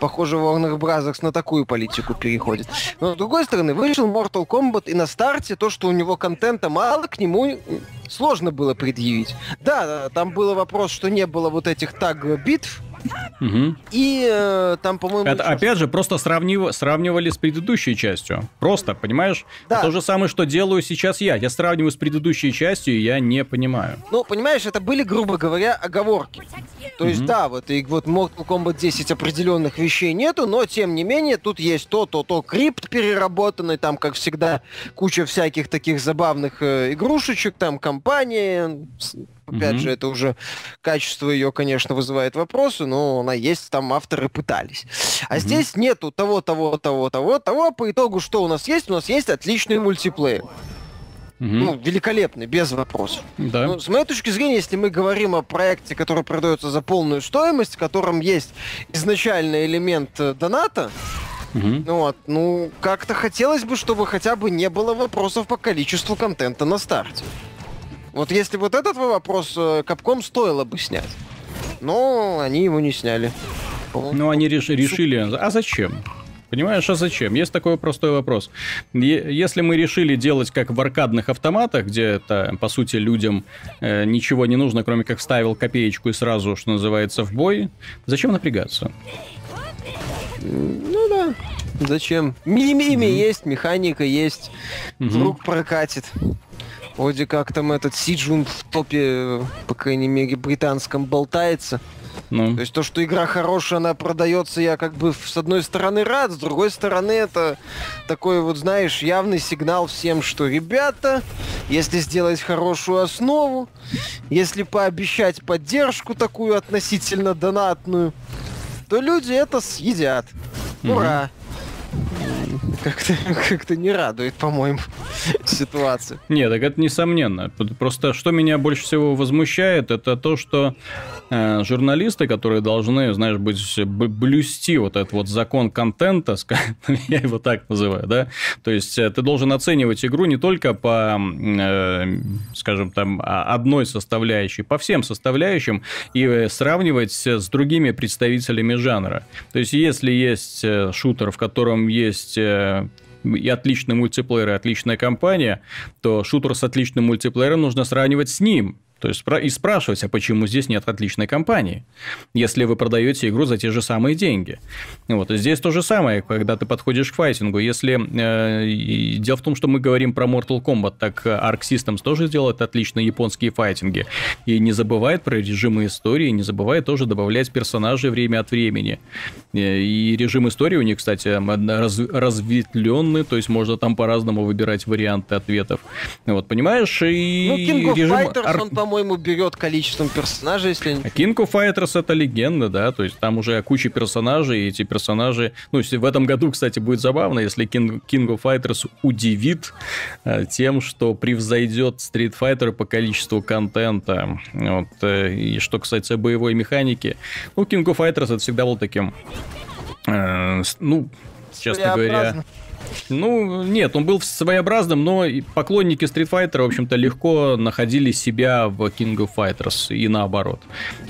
Похоже, Warner Bros. на такую политику переходит. Но с другой стороны, вышел Mortal Kombat, и на старте то, что у него контента мало, к нему сложно было предъявить. Да, там был вопрос, что не было вот этих таг-битв, Угу. И э, там, по-моему... Это, опять же, просто сравнив... сравнивали с предыдущей частью. Просто, понимаешь? Да. то же самое, что делаю сейчас я. Я сравниваю с предыдущей частью, и я не понимаю. Ну, понимаешь, это были, грубо говоря, оговорки. То есть, да, вот и вот Mortal Kombat 10 определенных вещей нету, но тем не менее тут есть то, то, то крипт переработанный, там, как всегда, куча всяких таких забавных э, игрушечек, там компания, Опять mm-hmm. же, это уже качество ее, конечно, вызывает вопросы, но она есть, там авторы пытались. А mm-hmm. здесь нету того, того, того, того, того. По итогу, что у нас есть? У нас есть отличный мультиплеер. Mm-hmm. Ну, великолепный, без вопросов. Да. Ну, с моей точки зрения, если мы говорим о проекте, который продается за полную стоимость, в котором есть изначальный элемент э, доната, Mm-hmm. Ну вот, ну, как-то хотелось бы, чтобы хотя бы не было вопросов по количеству контента на старте. Вот если вот этот вопрос Капком стоило бы снять. Но они его не сняли. Ну, они реш- решили... А зачем? Понимаешь, а зачем? Есть такой простой вопрос. Если мы решили делать как в аркадных автоматах, где это, по сути, людям э, ничего не нужно, кроме как вставил копеечку и сразу, что называется, в бой, зачем напрягаться? Ну да. Зачем? Мими mm-hmm. есть, механика есть. Mm-hmm. Вдруг прокатит. Вроде как там этот Сиджун в топе, по крайней мере, британском болтается. Ну. То есть то, что игра хорошая, она продается, я как бы с одной стороны рад, с другой стороны это такой вот, знаешь, явный сигнал всем, что ребята, если сделать хорошую основу, если пообещать поддержку такую относительно донатную, то люди это съедят. Ура! Mm-hmm как-то как не радует, по-моему, ситуация. Нет, так это несомненно. Просто что меня больше всего возмущает, это то, что э, журналисты, которые должны, знаешь, быть блюсти вот этот вот закон контента, я его так называю, да, то есть э, ты должен оценивать игру не только по, э, скажем там, одной составляющей, по всем составляющим и сравнивать с другими представителями жанра. То есть если есть э, шутер, в котором есть э, и отличный мультиплеер, и отличная компания, то шутер с отличным мультиплеером нужно сравнивать с ним. То есть и спрашивать, а почему здесь нет отличной компании, если вы продаете игру за те же самые деньги. Вот и здесь то же самое, когда ты подходишь к файтингу. Если э, дело в том, что мы говорим про Mortal Kombat, так Arc Systems тоже делает отличные японские файтинги и не забывает про режимы истории, не забывает тоже добавлять персонажей время от времени. Э, и режим истории у них, кстати, раз, разветвленный, то есть можно там по-разному выбирать варианты ответов. Вот понимаешь и ну, King of режим Fighters, он, по по-моему, берет количеством персонажей, если... А King of Fighters это легенда, да, то есть там уже куча персонажей, и эти персонажи... Ну, в этом году, кстати, будет забавно, если King, King of Fighters удивит э, тем, что превзойдет Street Fighter по количеству контента. Вот, э, и что касается боевой механики, ну, King of Fighters это всегда был таким... Э, ну, честно говоря ну, нет, он был своеобразным, но поклонники Street Fighter, в общем-то, легко находили себя в King of Fighters и наоборот.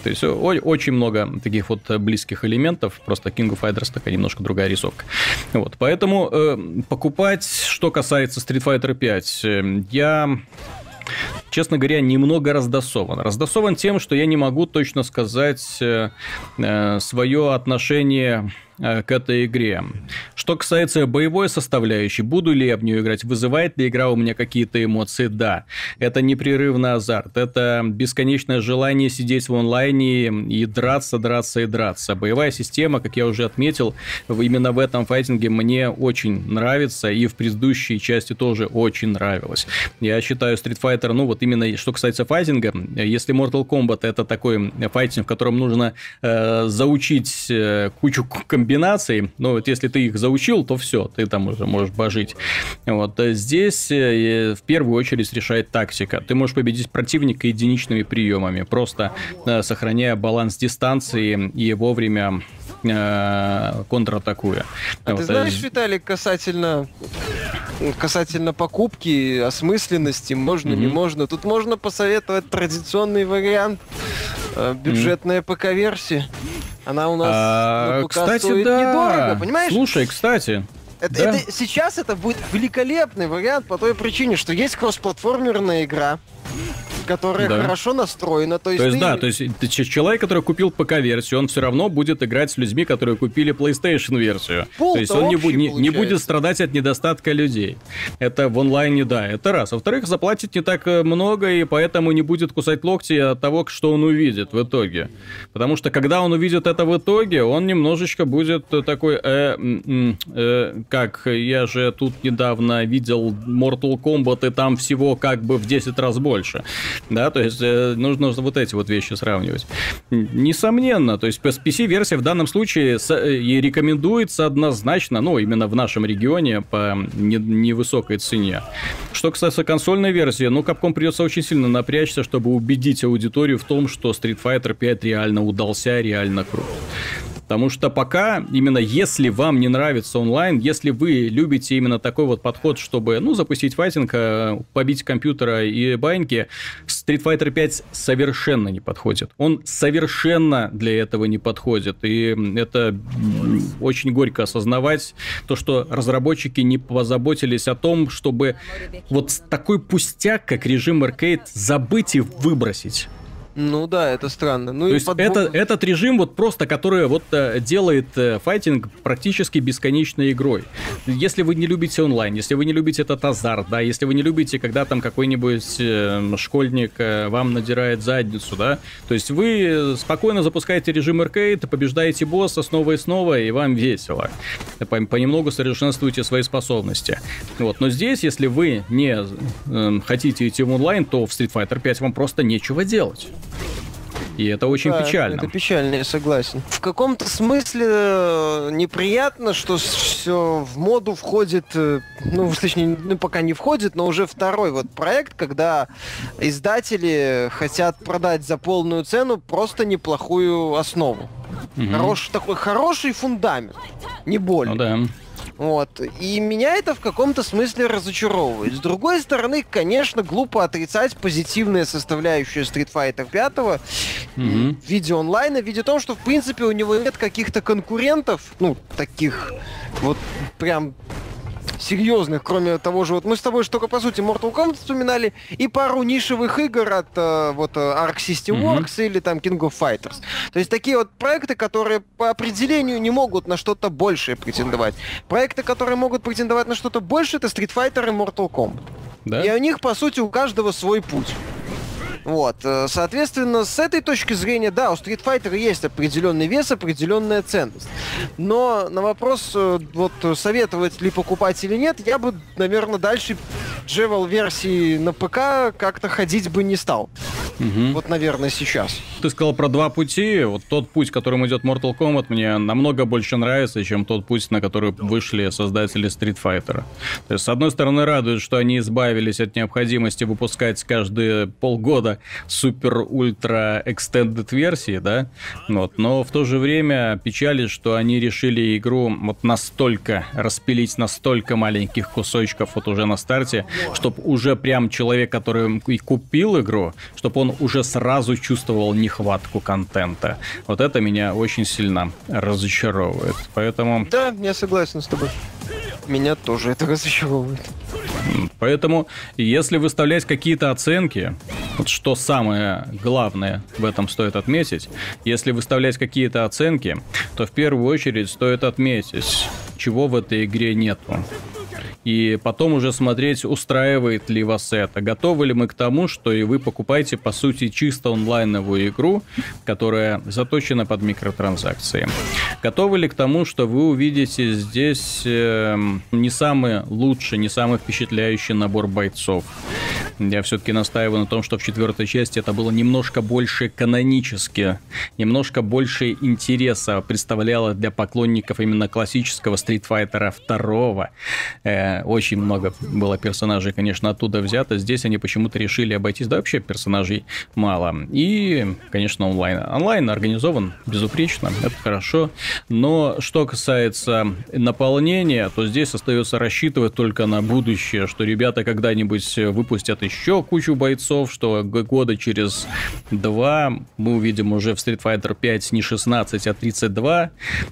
То есть очень много таких вот близких элементов, просто King of Fighters такая немножко другая рисовка. Вот, поэтому э, покупать, что касается Street Fighter 5, э, я честно говоря, немного раздосован. Раздосован тем, что я не могу точно сказать э, э, свое отношение к этой игре. Что касается боевой составляющей, буду ли я в нее играть, вызывает ли игра у меня какие-то эмоции? Да. Это непрерывный азарт, это бесконечное желание сидеть в онлайне и драться, драться и драться. Боевая система, как я уже отметил, именно в этом файтинге мне очень нравится, и в предыдущей части тоже очень нравилось. Я считаю Street Fighter, ну вот именно что касается файтинга, если Mortal Kombat это такой файтинг, в котором нужно э, заучить э, кучу комбинаций, комбинаций, ну вот если ты их заучил, то все, ты там уже можешь божить. Вот э, здесь э, в первую очередь решает тактика. Ты можешь победить противника единичными приемами, просто э, сохраняя баланс дистанции и вовремя контратакуя. А вот, ты знаешь, Виталий, касательно касательно покупки, осмысленности, можно, mm-hmm. не можно. Тут можно посоветовать традиционный вариант бюджетная mm-hmm. ПК-версия. Она у нас а, на ПК кстати, стоит да. недорого, понимаешь? Слушай, кстати, это, да. это, сейчас это будет великолепный вариант по той причине, что есть кроссплатформерная игра которая да. хорошо настроена. То есть, то есть ты... да, то есть человек, который купил ПК-версию, он все равно будет играть с людьми, которые купили PlayStation-версию. То есть он не, бу- не, не будет страдать от недостатка людей. Это в онлайне, да, это раз. Во-вторых, заплатит не так э, много, и поэтому не будет кусать локти от того, что он увидит в итоге. Потому что когда он увидит это в итоге, он немножечко будет такой, э, э, как, я же тут недавно видел Mortal Kombat, и там всего как бы в 10 раз больше да, то есть э, нужно вот эти вот вещи сравнивать. Несомненно, то есть PC-версия в данном случае э, и рекомендуется однозначно, ну, именно в нашем регионе по невысокой цене. Что касается консольной версии, ну, Capcom придется очень сильно напрячься, чтобы убедить аудиторию в том, что Street Fighter 5 реально удался, реально крут. Потому что пока, именно если вам не нравится онлайн, если вы любите именно такой вот подход, чтобы, ну, запустить файтинг, э, побить компьютера и баньки, Street Fighter 5 совершенно не подходит. Он совершенно для этого не подходит. И это очень горько осознавать, то, что разработчики не позаботились о том, чтобы вот такой пустяк, как режим аркейд, забыть и выбросить. Ну да, это странно. Ну, То есть под... это, этот режим вот просто, который вот э, делает э, файтинг практически бесконечной игрой. Если вы не любите онлайн, если вы не любите этот азарт, да, если вы не любите, когда там какой-нибудь э, школьник э, вам надирает задницу, да, то есть вы спокойно запускаете режим аркейд, побеждаете босса снова и снова, и вам весело. Понемногу совершенствуете свои способности. Вот, но здесь, если вы не э, хотите идти в онлайн, то в Street Fighter 5 вам просто нечего делать. И это очень да, печально. Это печально, я согласен. В каком-то смысле э, неприятно, что все в моду входит, э, ну, точнее, ну, пока не входит, но уже второй вот проект, когда издатели хотят продать за полную цену просто неплохую основу. Угу. Хорош, такой хороший фундамент, не более. Ну да. Вот. И меня это в каком-то смысле разочаровывает. С другой стороны, конечно, глупо отрицать позитивные составляющие Street Fighter 5 mm-hmm. в виде онлайна, в виде того, что, в принципе, у него нет каких-то конкурентов, ну, таких вот прям серьезных, кроме того же, вот мы с тобой же только по сути Mortal Kombat вспоминали, и пару нишевых игр от э, вот Arc System Works mm-hmm. или там King of Fighters. То есть такие вот проекты, которые по определению не могут на что-то большее претендовать. Проекты, которые могут претендовать на что-то больше, это Street Fighter и Mortal Kombat. Да? И у них, по сути, у каждого свой путь. Вот, э, соответственно, с этой точки зрения, да, у Street Fighter есть определенный вес, определенная ценность. Но на вопрос, э, вот, советовать ли покупать или нет, я бы, наверное, дальше Джевел версии на ПК как-то ходить бы не стал. Угу. Вот, наверное, сейчас. Ты сказал про два пути. Вот тот путь, которым идет Mortal Kombat, мне намного больше нравится, чем тот путь, на который вышли создатели Street Fighter. То есть, с одной стороны, радует, что они избавились от необходимости выпускать каждые полгода супер-ультра extended версии, да? Вот. Но в то же время печали, что они решили игру вот настолько распилить, настолько маленьких кусочков вот уже на старте, чтобы уже прям человек, который купил игру, чтобы он уже сразу чувствовал нехватку контента. Вот это меня очень сильно разочаровывает. Поэтому... Да, я согласен с тобой. Меня тоже это разочаровывает. Поэтому, если выставлять какие-то оценки, вот что самое главное в этом стоит отметить, если выставлять какие-то оценки, то в первую очередь стоит отметить, чего в этой игре нету и потом уже смотреть, устраивает ли вас это. Готовы ли мы к тому, что и вы покупаете, по сути, чисто онлайновую игру, которая заточена под микротранзакции. Готовы ли к тому, что вы увидите здесь э, не самый лучший, не самый впечатляющий набор бойцов? Я все-таки настаиваю на том, что в четвертой части это было немножко больше канонически, немножко больше интереса представляло для поклонников именно классического Street Fighter 2. Э, очень много было персонажей, конечно, оттуда взято. Здесь они почему-то решили обойтись, да вообще персонажей мало. И, конечно, онлайн. Онлайн организован безупречно, это хорошо. Но что касается наполнения, то здесь остается рассчитывать только на будущее, что ребята когда-нибудь выпустят еще кучу бойцов, что года через два мы увидим уже в Street Fighter 5 не 16, а 32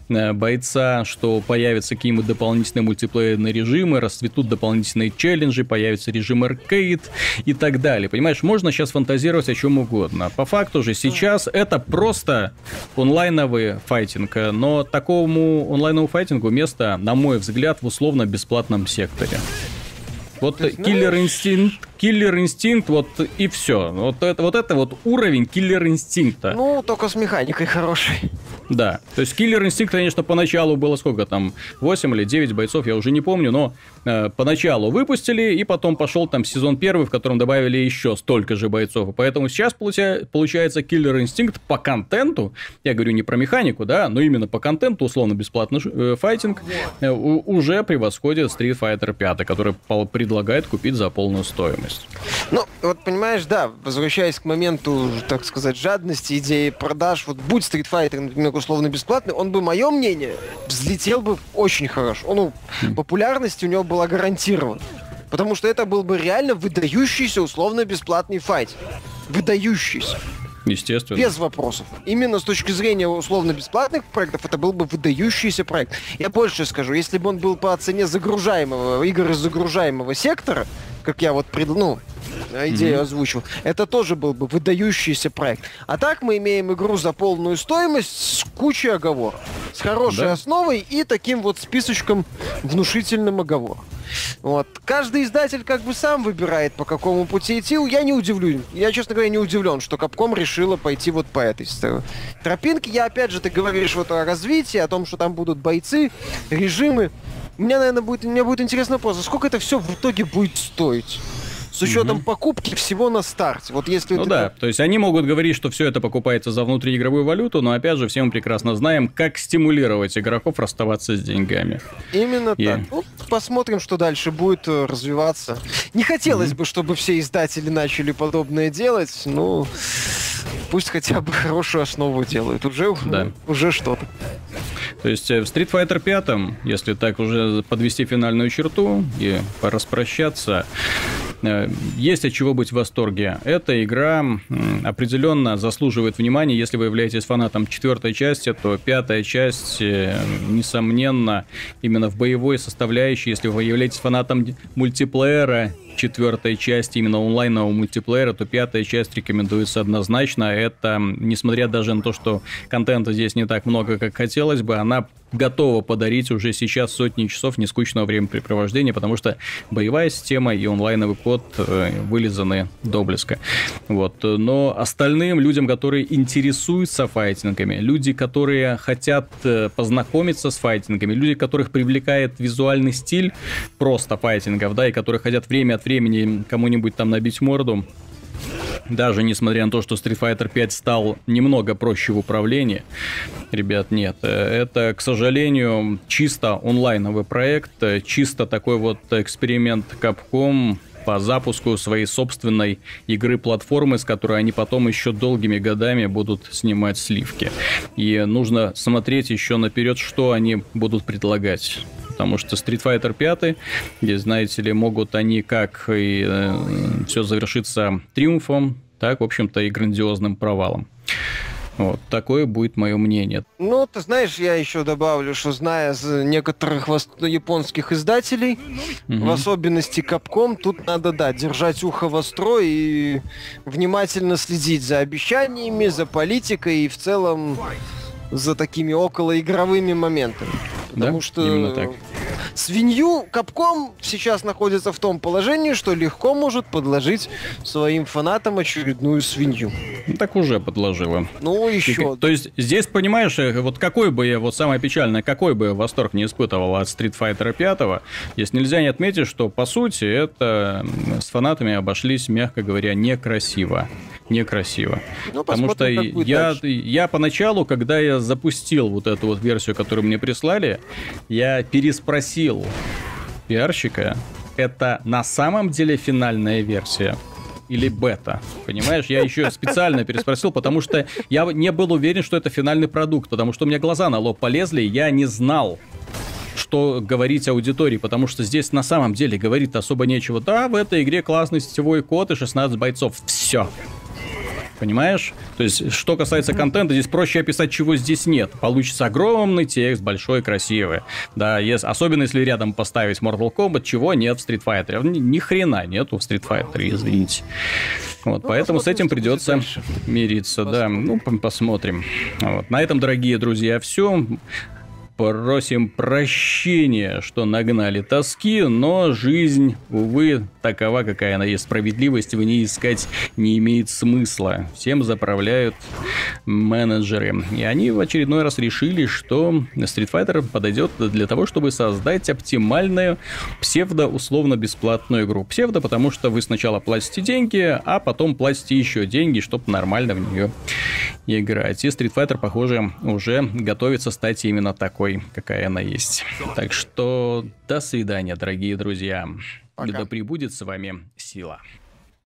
э, бойца, что появятся какие-нибудь дополнительные мультиплеерные режимы, расцветут дополнительные челленджи, появится режим аркейд и так далее. Понимаешь, можно сейчас фантазировать о чем угодно. По факту же сейчас это просто онлайновый файтинг, но такому онлайновому файтингу место, на мой взгляд, в условно-бесплатном секторе. Вот Killer Instinct Killer Instinct, вот и все. Вот это, вот это вот уровень Killer Instinct'а. Ну, только с механикой хороший. Да. То есть Killer Instinct, конечно, поначалу было сколько там, 8 или 9 бойцов, я уже не помню, но э, поначалу выпустили, и потом пошел там сезон первый, в котором добавили еще столько же бойцов. И поэтому сейчас получа, получается Killer Instinct по контенту, я говорю не про механику, да, но именно по контенту, условно бесплатный э, файтинг, э, уже превосходит Street Fighter 5, который предлагает купить за полную стоимость есть. Ну, вот понимаешь, да, возвращаясь к моменту, так сказать, жадности, идеи продаж, вот будь Street Fighter, например, условно бесплатный, он бы, мое мнение, взлетел бы очень хорошо. Ну, хм. популярность у него была гарантирована. Потому что это был бы реально выдающийся условно бесплатный файт. Выдающийся. Естественно. Без вопросов. Именно с точки зрения условно-бесплатных проектов, это был бы выдающийся проект. Я больше скажу, если бы он был по цене загружаемого, игр из загружаемого сектора, как я вот пред, ну, идею mm-hmm. озвучил, это тоже был бы выдающийся проект. А так мы имеем игру за полную стоимость с кучей оговорок. С хорошей да? основой и таким вот списочком внушительным оговорок. Вот. Каждый издатель как бы сам выбирает, по какому пути идти. Я не удивлюсь. Я, честно говоря, не удивлен, что Капком решила пойти вот по этой тропинке. Я, опять же, ты говоришь вот о развитии, о том, что там будут бойцы, режимы. Меня, наверное, будет, мне будет интересно а сколько это все в итоге будет стоить? С учетом угу. покупки всего на старте. Вот если ну да, то есть они могут говорить, что все это покупается за внутриигровую валюту, но опять же все мы прекрасно знаем, как стимулировать игроков расставаться с деньгами. Именно И... так. Ну, посмотрим, что дальше будет э, развиваться. Не хотелось угу. бы, чтобы все издатели начали подобное делать, но пусть хотя бы хорошую основу делают. Уже, да. уже что-то. То есть э, в Street Fighter 5, если так уже подвести финальную черту и распрощаться, есть от чего быть в восторге. Эта игра определенно заслуживает внимания. Если вы являетесь фанатом четвертой части, то пятая часть, э, несомненно, именно в боевой составляющей, если вы являетесь фанатом мультиплеера, четвертой части именно онлайнового мультиплеера, то пятая часть рекомендуется однозначно. Это, несмотря даже на то, что контента здесь не так много, как хотелось бы, она готова подарить уже сейчас сотни часов нескучного времяпрепровождения, потому что боевая система и онлайновый код э, вылизаны до блеска. Вот. Но остальным людям, которые интересуются файтингами, люди, которые хотят э, познакомиться с файтингами, люди, которых привлекает визуальный стиль просто файтингов, да, и которые хотят время от от времени кому-нибудь там набить морду. Даже несмотря на то, что Street Fighter 5 стал немного проще в управлении, ребят, нет. Это, к сожалению, чисто онлайновый проект, чисто такой вот эксперимент Capcom, по запуску своей собственной игры-платформы, с которой они потом еще долгими годами будут снимать сливки. И нужно смотреть еще наперед, что они будут предлагать потому что Street Fighter 5, где, знаете ли, могут они как и э, все завершиться триумфом, так, в общем-то, и грандиозным провалом. Вот такое будет мое мнение. Ну, ты знаешь, я еще добавлю, что зная некоторых японских издателей, угу. в особенности Capcom, тут надо, да, держать ухо востро и внимательно следить за обещаниями, за политикой и в целом за такими околоигровыми моментами. Потому да? что свинью Капком сейчас находится в том положении, что легко может подложить своим фанатам очередную свинью. Ну, так уже подложила. Ну, еще. И, то есть, здесь, понимаешь, э, вот какой бы я, вот самое печальное, какой бы я восторг не испытывал от Street Fighter 5, здесь нельзя не отметить, что, по сути, это с фанатами обошлись, мягко говоря, некрасиво некрасиво. Ну, Потому что я, я поначалу, когда я запустил вот эту вот версию, которую мне прислали, я переспросил пиарщика, это на самом деле финальная версия? или бета. Понимаешь, я еще специально переспросил, потому что я не был уверен, что это финальный продукт, потому что у меня глаза на лоб полезли, я не знал, что говорить аудитории, потому что здесь на самом деле говорит особо нечего. Да, в этой игре классный сетевой код и 16 бойцов. Все понимаешь? То есть, что касается контента, здесь проще описать, чего здесь нет. Получится огромный текст, большой, красивый. Да, если, особенно если рядом поставить Mortal Kombat, чего нет в Street Fighter. Ни, ни хрена нету в Street Fighter, извините. Вот, ну, поэтому с этим придется мириться, посмотрим. да. Ну, посмотрим. Вот. На этом, дорогие друзья, все. Просим прощения, что нагнали тоски, но жизнь, увы, такова, какая она есть. Справедливость в ней искать не имеет смысла. Всем заправляют менеджеры. И они в очередной раз решили, что Street Fighter подойдет для того, чтобы создать оптимальную псевдо-условно-бесплатную игру. Псевдо, потому что вы сначала платите деньги, а потом платите еще деньги, чтобы нормально в нее играть. И Street Fighter, похоже, уже готовится стать именно такой, какая она есть. Так что до свидания, дорогие друзья. Пока. Да пребудет с вами сила.